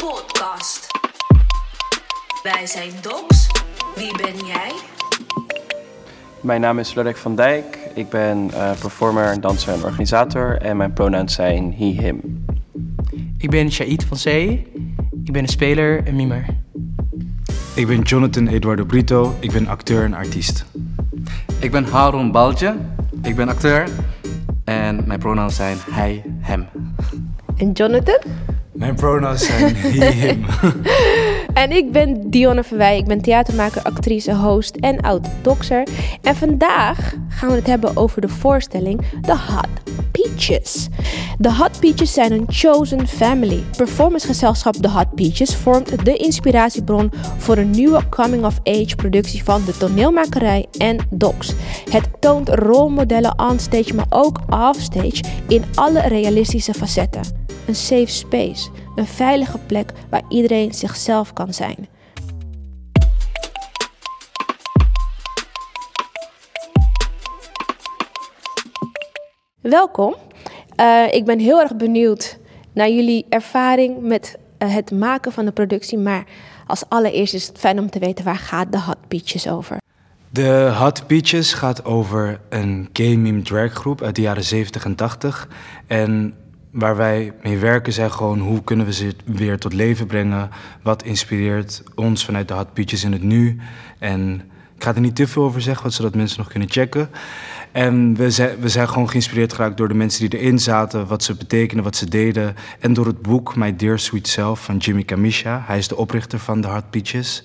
Podcast. Wij zijn Docs. Wie ben jij? Mijn naam is Lodek van Dijk. Ik ben uh, performer, danser en organisator. En mijn pronouns zijn he, him. Ik ben Shaid van Zee. Ik ben een speler en mimer. Ik ben Jonathan Eduardo Brito. Ik ben acteur en artiest. Ik ben Harun Balje. Ik ben acteur. En mijn pronouns zijn hij, hem. En Jonathan? Mijn pronouns zijn he, him. En ik ben Dionne Verwij. Ik ben theatermaker, actrice, host en oud-doxer. En vandaag gaan we het hebben over de voorstelling The Hot Peaches. The Hot Peaches zijn een chosen family. Performancegezelschap The Hot Peaches vormt de inspiratiebron voor een nieuwe coming-of-age productie van de toneelmakerij en docs. Het toont rolmodellen onstage, maar ook offstage in alle realistische facetten. Een safe space, een veilige plek waar iedereen zichzelf kan zijn. Welkom. Uh, ik ben heel erg benieuwd naar jullie ervaring met uh, het maken van de productie. Maar als allereerst is het fijn om te weten waar gaat de Hot Peaches over? De Hot Peaches gaat over een gay meme drag groep uit de jaren 70 en 80. En waar wij mee werken zijn gewoon hoe kunnen we ze weer tot leven brengen. Wat inspireert ons vanuit de Hot Peaches in het nu. En ik ga er niet te veel over zeggen, zodat mensen nog kunnen checken. En we zijn, we zijn gewoon geïnspireerd geraakt door de mensen die erin zaten, wat ze betekenen, wat ze deden. En door het boek My Dear Sweet Self van Jimmy Kamisha. Hij is de oprichter van de Peaches.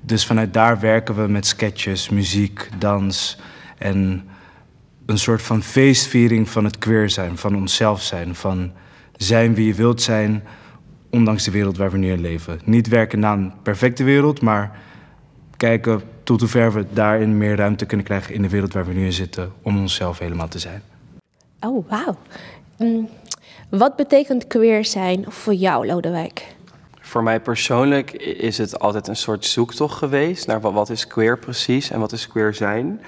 Dus vanuit daar werken we met sketches, muziek, dans en een soort van feestviering van het queer zijn, van onszelf zijn, van zijn wie je wilt zijn, ondanks de wereld waar we nu in leven. Niet werken naar een perfecte wereld, maar kijken tot hoever we daarin meer ruimte kunnen krijgen in de wereld waar we nu in zitten, om onszelf helemaal te zijn. Oh, wauw. Mm, wat betekent queer zijn voor jou, Lodewijk? Voor mij persoonlijk is het altijd een soort zoektocht geweest naar wat, wat is queer precies en wat is queer zijn.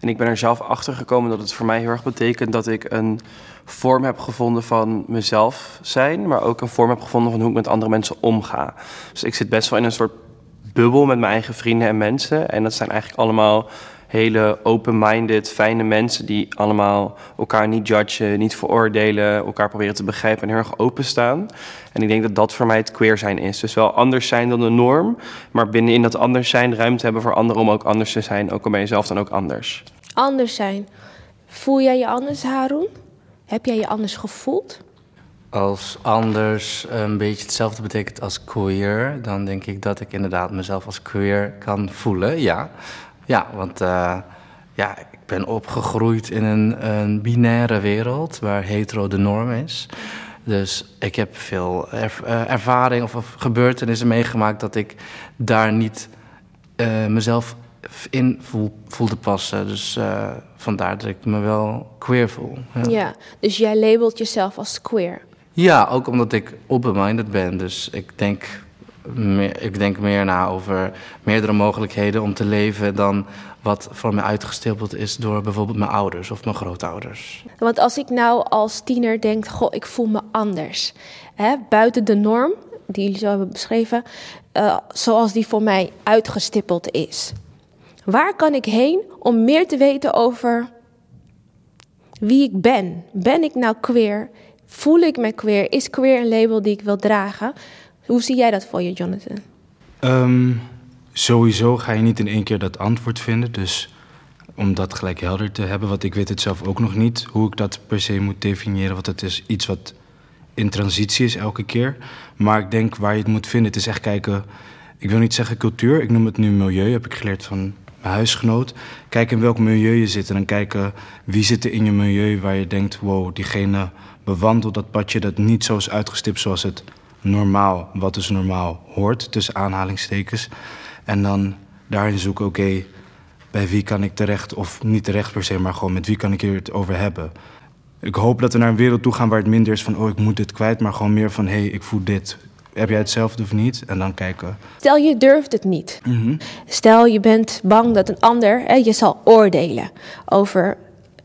En ik ben er zelf achter gekomen dat het voor mij heel erg betekent dat ik een vorm heb gevonden van mezelf zijn, maar ook een vorm heb gevonden van hoe ik met andere mensen omga. Dus ik zit best wel in een soort bubbel met mijn eigen vrienden en mensen. En dat zijn eigenlijk allemaal hele open-minded, fijne mensen die allemaal elkaar niet judgen, niet veroordelen, elkaar proberen te begrijpen en heel erg openstaan. En ik denk dat dat voor mij het queer zijn is. Dus wel anders zijn dan de norm, maar binnenin dat anders zijn ruimte hebben voor anderen om ook anders te zijn, ook al ben je zelf dan ook anders. Anders zijn. Voel jij je anders, Haroon? Heb jij je anders gevoeld? Als anders een beetje hetzelfde betekent als queer, dan denk ik dat ik inderdaad mezelf als queer kan voelen, ja. Ja, want uh, ja, ik ben opgegroeid in een, een, binaire wereld waar hetero de norm is. Dus ik heb veel uh, ervaring of, gebeurtenissen meegemaakt dat ik daar niet uh, mezelf in voel, voelde passen. Dus vandaar dat ik me wel queer voel. Ja, dus jij labelt jezelf als queer? Ja, ook omdat ik open-minded ben. Dus ik denk meer, ik denk meer na over meerdere mogelijkheden om te leven dan wat voor mij uitgestippeld is door bijvoorbeeld mijn ouders of mijn grootouders. Want als ik nou als tiener denk, goh, ik voel me anders. Hè, buiten de norm, die jullie zo hebben beschreven, uh, zoals die voor mij uitgestippeld is. Waar kan ik heen om meer te weten over wie ik ben? Ben ik nou queer? Voel ik me queer? Is queer een label die ik wil dragen? Hoe zie jij dat voor je, Jonathan? Um, sowieso ga je niet in één keer dat antwoord vinden. Dus om dat gelijk helder te hebben, want ik weet het zelf ook nog niet hoe ik dat per se moet definiëren. Want het is iets wat in transitie is elke keer. Maar ik denk waar je het moet vinden, het is echt kijken. Ik wil niet zeggen cultuur, ik noem het nu milieu, heb ik geleerd van mijn huisgenoot. Kijken in welk milieu je zit en dan kijken wie zit er in je milieu waar je denkt: wow, diegene bewandelt dat padje dat niet zo is uitgestipt zoals het normaal, wat dus normaal hoort, tussen aanhalingstekens. En dan daarin zoeken, oké, bij wie kan ik terecht, of niet terecht per se, maar gewoon met wie kan ik hier het over hebben. Ik hoop dat we naar een wereld toe gaan waar het minder is van, oh, ik moet dit kwijt, maar gewoon meer van, hé, hey, ik voel dit. Heb jij hetzelfde of niet? En dan kijken. Stel je durft het niet. Mm -hmm. Stel je bent bang dat een ander hè, je zal oordelen over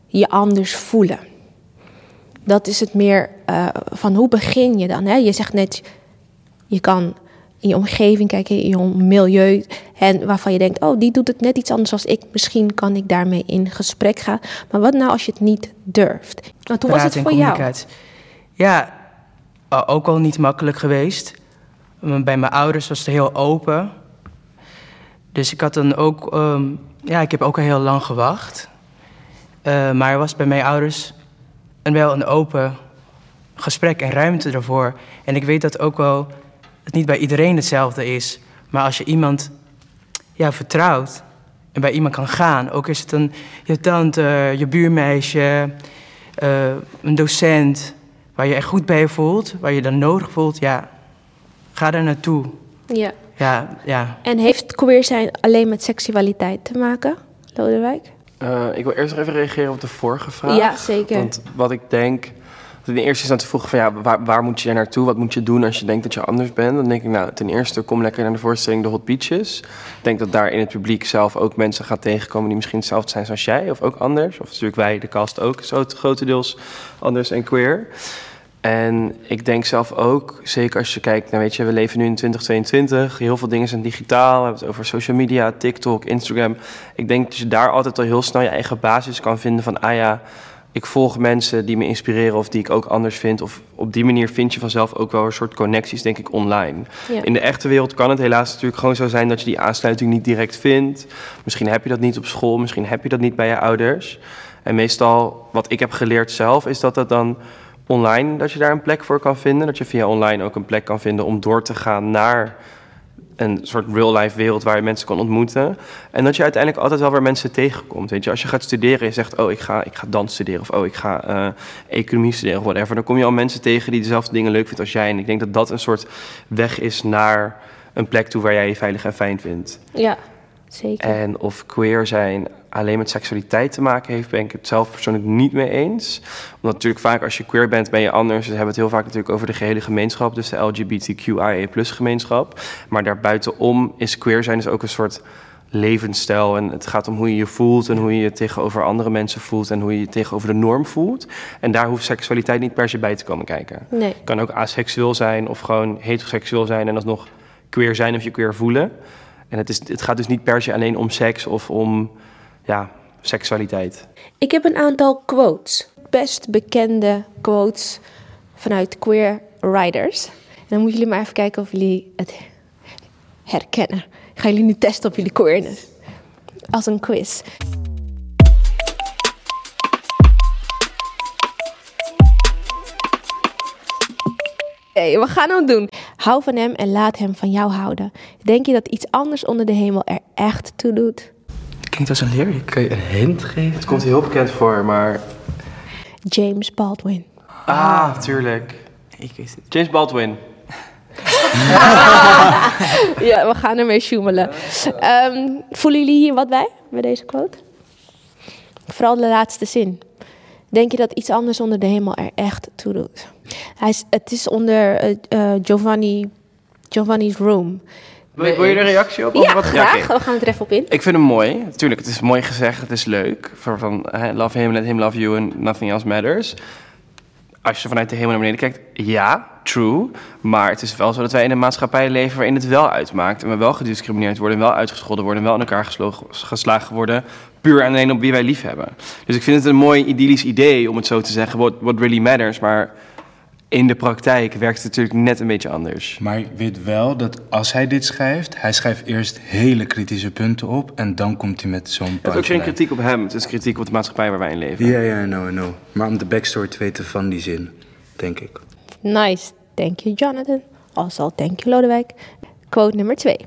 je anders voelen. Dat is het meer uh, van hoe begin je dan? Hè? Je zegt net, Je kan in je omgeving kijken, in je milieu. En waarvan je denkt, oh, die doet het net iets anders als ik. Misschien kan ik daarmee in gesprek gaan. Maar wat nou als je het niet durft? Want hoe was het voor jou? Ja, ook al niet makkelijk geweest. Bij mijn ouders was het heel open. Dus ik had dan ook... ehm, ja, ik heb ook al heel lang gewacht. Eh, maar er was bij mijn ouders een, wel een open gesprek en ruimte ervoor. En ik weet dat ook wel het niet bij iedereen hetzelfde is. Maar als je iemand ja, vertrouwt en bij iemand kan gaan... ook is het een, je tante, je buurmeisje, eh, een docent... waar je echt goed bij voelt, waar je dan nodig voelt... ja, ga daar naartoe. Ja. Ja, ja. En heeft queer zijn alleen met seksualiteit te maken, Lodewijk? Eh, ik wil eerst nog even reageren op de vorige vraag. Ja, zeker. Want wat ik denk, in de eerste instantie vroeg van ja, waar, waar moet je naartoe? Wat moet je doen als je denkt dat je anders bent? Dan denk ik, nou, ten eerste kom lekker naar de voorstelling De Hot Beaches. Ik denk dat daar in het publiek zelf ook mensen gaat tegenkomen die misschien hetzelfde zijn zoals jij, of ook anders. Of natuurlijk wij, de cast ook, zo grotendeels anders en queer. En ik denk zelf ook, zeker als je kijkt, nou weet je, we leven nu in 2022. Heel veel dingen zijn digitaal. We hebben het over social media, TikTok, Instagram. Ik denk dat je daar altijd al heel snel je eigen basis kan vinden van, ah ja, ik volg mensen die me inspireren of die ik ook anders vind. Of op die manier vind je vanzelf ook wel een soort connecties, denk ik, online. Ja. In de echte wereld kan het helaas natuurlijk gewoon zo zijn dat je die aansluiting niet direct vindt. Misschien heb je dat niet op school, misschien heb je dat niet bij je ouders. En meestal, wat ik heb geleerd zelf, is dat dat dan online, dat je daar een plek voor kan vinden. Dat je via online ook een plek kan vinden om door te gaan naar een soort real-life wereld waar je mensen kan ontmoeten. En dat je uiteindelijk altijd wel weer mensen tegenkomt. Weet je, als je gaat studeren en je zegt, oh, ik ga, ik ga dans studeren of oh, ik ga eh, economie studeren of whatever, dan kom je al mensen tegen die dezelfde dingen leuk vinden als jij. En ik denk dat dat een soort weg is naar een plek toe waar jij je veilig en fijn vindt. Ja, zeker. En of queer zijn alleen met seksualiteit te maken heeft, ben ik het zelf persoonlijk niet mee eens. Omdat natuurlijk vaak als je queer bent, ben je anders. We hebben het heel vaak natuurlijk over de gehele gemeenschap, dus de LGBTQIA gemeenschap. Maar daarbuitenom is queer zijn dus ook een soort levensstijl. En het gaat om hoe je je voelt en hoe je je tegenover andere mensen voelt en hoe je je tegenover de norm voelt. En daar hoeft seksualiteit niet per se bij te komen kijken. Nee. Je kan ook aseksueel zijn of gewoon heteroseksueel zijn en alsnog queer zijn of je queer voelen. En het, is, het gaat dus niet per se alleen om seks of om ja, seksualiteit. Ik heb een aantal quotes. Best bekende quotes vanuit queer writers. En dan moeten jullie maar even kijken of jullie het herkennen. Ik ga jullie nu testen op jullie queerness. Als een quiz. Oké, we gaan het doen. Hou van hem en laat hem van jou houden. Denk je dat iets anders onder de hemel er echt toe doet? Klinkt als een lyric. Kun je een hint geven? Het komt heel bekend voor, maar... James Baldwin. Ah, tuurlijk. Ik wist het. James Baldwin. Ja, we gaan ermee sjoemelen. Ehm, voelen jullie hier wat bij, bij deze quote? Vooral de laatste zin. Denk je dat iets anders onder de hemel er echt toe doet? Hij is, het is onder eh, eh, Giovanni, Giovanni's Room. Wil je, wil je er een reactie op? Of Ja, wat? graag. We gaan het er even op in. Ik vind hem mooi. Natuurlijk, het is mooi gezegd, het is leuk. Van, love him, let him love you and nothing else matters. Als je vanuit de hemel naar beneden kijkt, ja, true. Maar het is wel zo dat wij in een maatschappij leven waarin het wel uitmaakt. En we wel gediscrimineerd worden, en wel uitgescholden worden, en wel in elkaar geslagen worden. Puur en alleen op wie wij lief hebben. Dus ik vind het een mooi idyllisch idee om het zo te zeggen, what, what really matters. Maar in de praktijk werkt het natuurlijk net een beetje anders. Maar ik weet wel dat als hij dit schrijft, hij schrijft eerst hele kritische punten op en dan komt hij met zo'n Het is ook geen kritiek op hem, het is kritiek op de maatschappij waar wij in leven. Ja, ja, I know. Maar om de backstory te weten van die zin, denk ik. Nice. Thank you, Jonathan. Also, thank you, Lodewijk. Quote nummer twee.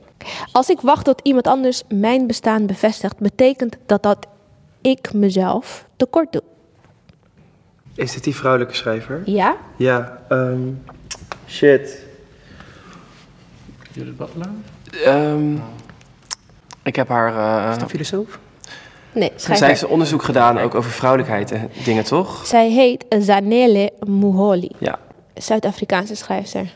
Als ik wacht tot iemand anders mijn bestaan bevestigt, betekent dat dat ik mezelf tekort doe. Is dit die vrouwelijke schrijver? Ja? Ja, ehm shit. Judith Butler? Ehm, ik heb haar. eh, Een filosoof? Nee, schrijf zij heeft onderzoek gedaan ook over vrouwelijkheid en dingen, toch? Zij heet Zanele Muholi, Ja. Zuid-Afrikaanse schrijfster.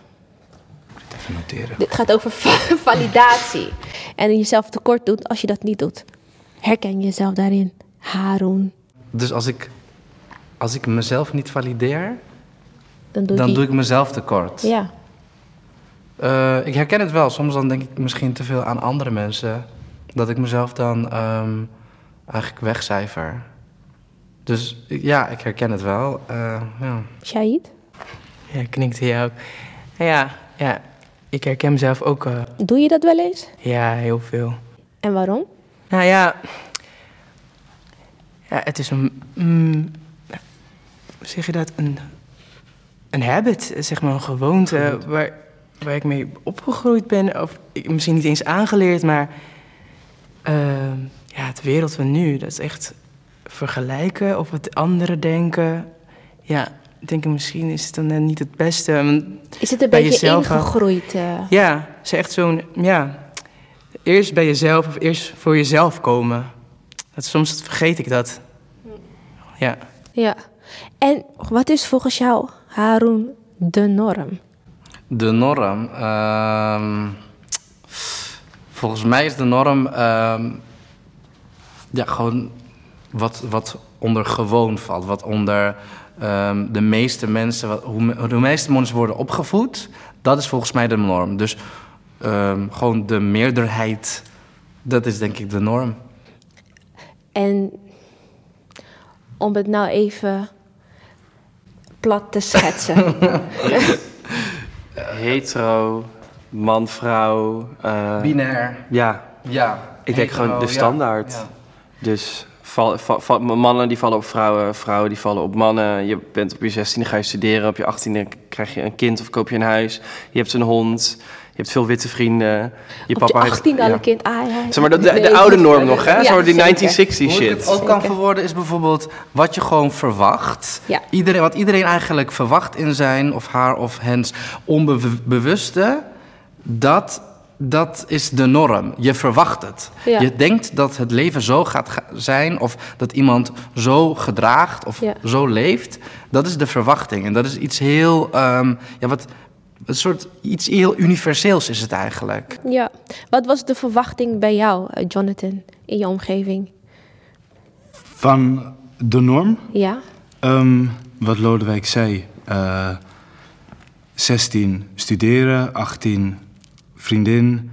Even noteren. Dit gaat over va- validatie. En jezelf tekort doet als je dat niet doet. Herken je jezelf daarin? Haroon. Dus als ik, als ik mezelf niet valideer, Dan doe, dan je... doe ik mezelf tekort. Ja. Eh, ik herken het wel. Soms dan denk ik misschien te veel aan andere mensen. Dat ik mezelf dan ehm, eigenlijk wegcijfer. Dus ik- ja, ik herken het wel. Eh, ja. Shahid, Ja, knikt hij ook. Ja, ja, ik herken mezelf ook eh, doe je dat wel eens? ja, heel veel. En waarom? Nou ja, ja het is een, mm, zeg je dat, een, een habit, zeg maar, een gewoonte waar, waar ik mee opgegroeid ben. Of misschien niet eens aangeleerd, maar ehm, ja, het wereld van nu, dat is echt vergelijken of het anderen denken. Ja, ik denk ik, misschien is het dan niet het beste. Is het een Bij beetje jezelf ingegroeid? eh? ja, het is echt zo'n, ja, eerst bij jezelf of eerst voor jezelf komen. Dat, soms vergeet ik dat. Ja. Ja. En wat is volgens jou, Haroon, de norm? De norm. ehm, volgens mij is de norm. ehm, ja, gewoon wat, wat onder gewoon valt. Wat onder ehm, de meeste mensen. Wat, hoe, de meeste mensen worden opgevoed. Dat is volgens mij de norm. Dus gewoon de meerderheid. Dat is denk ik de norm. En om het nou even plat te schetsen. Hetero, man, vrouw. eh, Binair. ja, Ja. ik denk gewoon de standaard. Dus val, val- val- mannen die vallen op vrouwen, vrouwen die vallen op mannen. Je bent op je 16e ga je studeren, op je 18e krijg je een kind of koop je een huis. Je hebt een hond, hebt veel witte vrienden. Je Op papa je heeft- 18 al ja. een kind. Ah, ja. Zeg maar, de, de, de Nee, oude norm nog, hè? Ja, Zo die zeker. 1960 Hoe ik het shit. ook kan verwoorden is bijvoorbeeld wat je gewoon verwacht. Ja. Iedereen, wat iedereen eigenlijk verwacht in zijn of haar of hens onbewuste, dat, dat is de norm. Je verwacht het. Ja. Je denkt dat het leven zo gaat ga- zijn of dat iemand zo gedraagt of Ja. zo leeft. Dat is de verwachting. En dat is iets heel, ehm, ja, wat, een soort iets heel universeels is het eigenlijk. Ja. Wat was de verwachting bij jou, eh, Jonathan, in je omgeving? Van de norm, Ja? Ehm, wat Lodewijk zei. eh 16 studeren, 18 vriendin,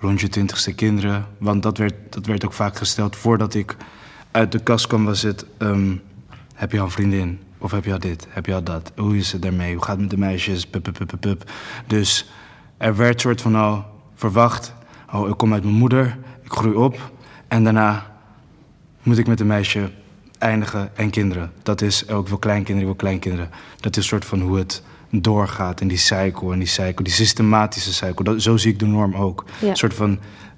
rond je 20ste kinderen. Want dat werd, dat werd ook vaak gesteld voordat ik uit de kast kwam. Was het: ehm, heb je al een vriendin? Of heb je al dit? Heb je al dat? Hoe is het daarmee? Hoe gaat het met de meisjes? Pup, pup, pup. Dus er werd soort van al verwacht: oh, ik kom uit mijn moeder, ik groei op. En daarna moet ik met een meisje eindigen en kinderen. Dat is, ook wil kleinkinderen, ik wil kleinkinderen. Dat is een soort van hoe het doorgaat in die cycle en die cycle, die systematische cycle. Dat, zo zie ik de norm ook. Ja. Een soort van,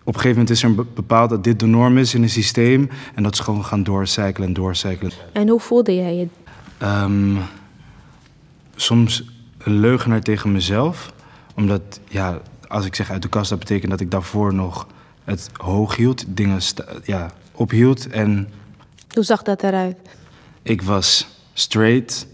op een gegeven moment is er be- bepaald dat dit de norm is in een systeem. En dat is gewoon gaan doorcyclen en doorcyclen. En hoe voelde jij je? Ehm, soms een leugenaar tegen mezelf. Omdat, ja, als ik zeg uit de kast, dat betekent dat ik daarvoor nog het hoog hield. Dingen ja, ophield en Hoe zag dat eruit? ik was straight,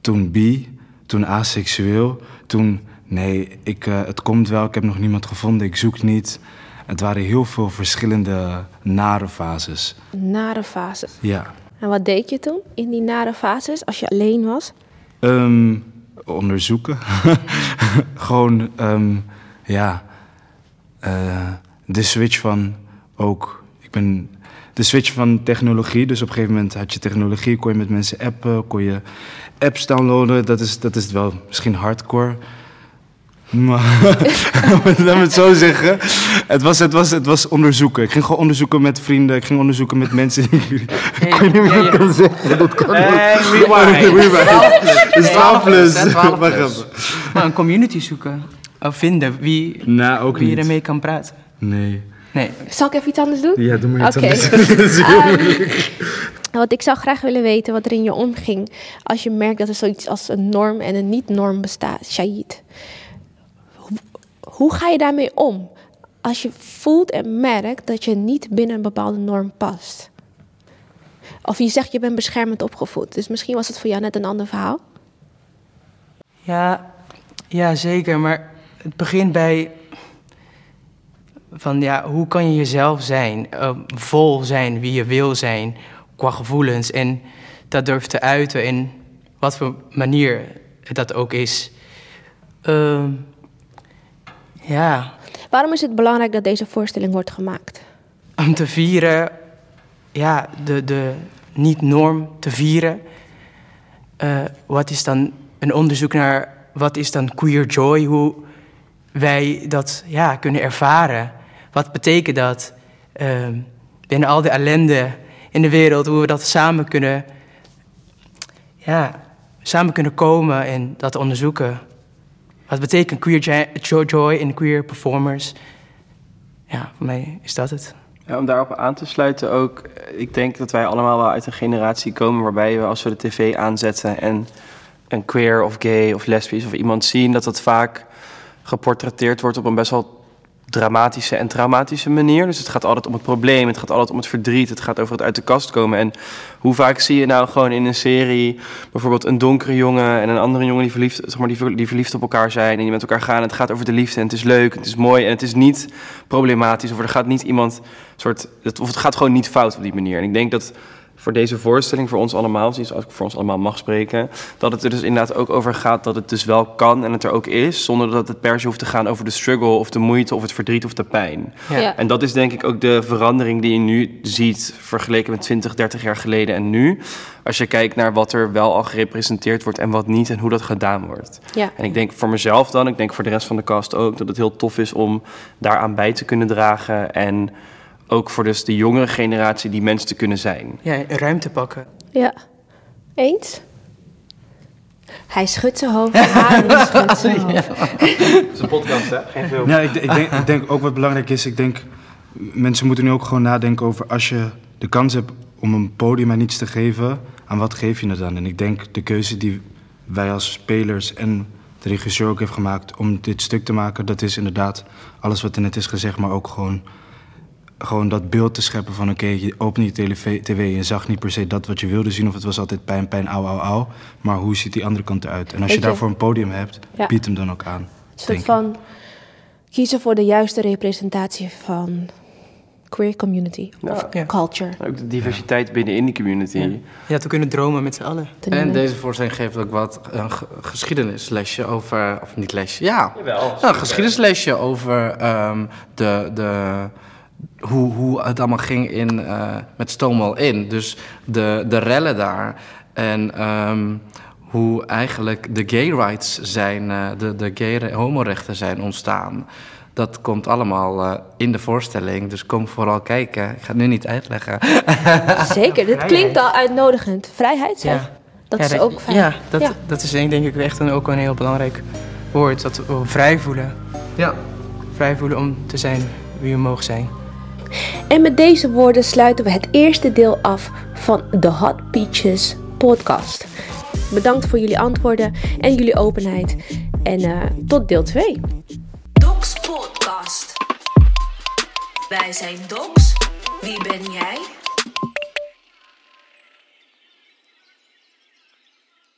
toen bi, toen aseksueel, toen nee, ik, eh, het komt wel, ik heb nog niemand gevonden, ik zoek niet. Het waren heel veel verschillende nare fases. Nare fases. Ja. En wat deed je toen in die nare fases, als je alleen was? Ehm, onderzoeken. Gewoon, ehm, ja. eh, de switch van ook. Ik ben. De switch van technologie. Dus op een gegeven moment had je technologie, kon je met mensen appen, kon je apps downloaden. Dat is, dat is wel misschien hardcore. Maar laat me het zo zeggen. Het was, het, was, het was onderzoeken. Ik ging gewoon onderzoeken met vrienden. Ik ging onderzoeken met mensen. ik weet niet meer kan zeggen. Dat kan Hey, niet. Het is 12 plus. hè, 12 Wacht plus. even. Nou, een community zoeken. Of vinden wie, Nou, ook wie niet. ermee kan praten. Nee. Nee. Zal ik even iets anders doen? Ja, doe maar iets Oké. anders. Dat is heel moeilijk. Want ik zou graag willen weten wat er in je omging als je merkt dat er zoiets als een norm en een niet-norm bestaat. Shahid. Hoe, ga je daarmee om als je voelt en merkt dat je niet binnen een bepaalde norm past? Of je zegt je bent beschermend opgevoed, dus misschien was het voor jou net een ander verhaal. Ja, ja, zeker. Maar het begint bij... Van ja, hoe kan je jezelf zijn? eh, vol zijn wie je wil zijn. Qua gevoelens. En dat durft te uiten in wat voor manier dat ook is. Ehm, Ja, Waarom is het belangrijk dat deze voorstelling wordt gemaakt? om te vieren, ja, de, de niet-norm te vieren. Eh, wat is dan een onderzoek naar wat is dan queer joy? Hoe wij dat ja, kunnen ervaren. Wat betekent dat ehm, binnen al de ellende in de wereld, hoe we dat samen kunnen, ja, samen kunnen komen en dat onderzoeken. Wat betekent queer joy in queer performers? Ja, voor mij is dat het. Ja, om daarop aan te sluiten ook, ik denk dat wij allemaal wel uit een generatie komen waarbij we als we de tv aanzetten en een queer of gay of lesbisch of iemand zien, dat dat vaak geportretteerd wordt op een best wel dramatische en traumatische manier. Dus het gaat altijd om het probleem, het gaat altijd om het verdriet, het gaat over het uit de kast komen. En hoe vaak zie je nou gewoon in een serie bijvoorbeeld een donkere jongen en een andere jongen die verliefd, zeg maar, die, die verliefd op elkaar zijn en die met elkaar gaan. En het gaat over de liefde en het is leuk, het is mooi en het is niet problematisch of er gaat niet iemand soort, of het gaat gewoon niet fout op die manier. En ik denk dat voor deze voorstelling, voor ons allemaal, dus als ik voor ons allemaal mag spreken, dat het er dus inderdaad ook over gaat dat het dus wel kan en het er ook is, zonder dat het per se hoeft te gaan over de struggle of de moeite of het verdriet of de pijn. Ja. Ja. En dat is denk ik ook de verandering die je nu ziet vergeleken met 20, 30 jaar geleden en nu. Als je kijkt naar wat er wel al gerepresenteerd wordt en wat niet en hoe dat gedaan wordt. Ja. En ik denk voor mezelf dan, ik denk voor de rest van de cast ook, dat het heel tof is om daaraan bij te kunnen dragen. En ook voor dus de jongere generatie die mensen te kunnen zijn. Ja, ruimte pakken. Ja. Eens? Hij schudt zijn hoofd. Harry schudt zijn hoofd. Het is een podcast, hè? Geen film. Ja, ik, ik, denk, ik denk ook wat belangrijk is, ik denk, mensen moeten nu ook gewoon nadenken over als je de kans hebt om een podium aan iets te geven, aan wat geef je het dan? En ik denk de keuze die wij als spelers en de regisseur ook heeft gemaakt om dit stuk te maken, dat is inderdaad alles wat er net is gezegd, maar ook gewoon, gewoon dat beeld te scheppen van oké, je opent je tv, tv en je zag niet per se dat wat je wilde zien of het was altijd pijn, pijn, au, au, au, maar hoe ziet die andere kant eruit? En als je je- daarvoor een podium hebt, Ja. bied hem dan ook aan. Een soort van kiezen voor de juiste representatie van queer community of Ja. culture. Ook de diversiteit binnenin die community. Ja. Ja, we kunnen dromen met z'n allen. te En deze voorstelling geeft ook wat een ge- geschiedenislesje over, of niet lesje, ja. Jawel. Nou, een geschiedenislesje over ehm, de, de, hoe, hoe het allemaal ging in, eh, met Stonewall Inn. Dus de, de rellen daar en ehm, hoe eigenlijk de gay rights zijn, eh, de, de gay re- homorechten zijn ontstaan. Dat komt allemaal eh, in de voorstelling, dus kom vooral kijken. Ik ga het nu niet uitleggen. Zeker, dit klinkt al uitnodigend. Vrijheid, zeg. Ja. Dat Ja, is ook fijn. Ja, dat, Ja. dat is denk ik echt een, ook een heel belangrijk woord. Dat we vrij voelen. Ja. Vrij voelen om te zijn wie we mogen zijn. En met deze woorden sluiten we het eerste deel af van de Hot Peaches podcast. Bedankt voor jullie antwoorden en jullie openheid. En eh, tot deel 2. Docs Podcast. Wij zijn Docs. Wie ben jij?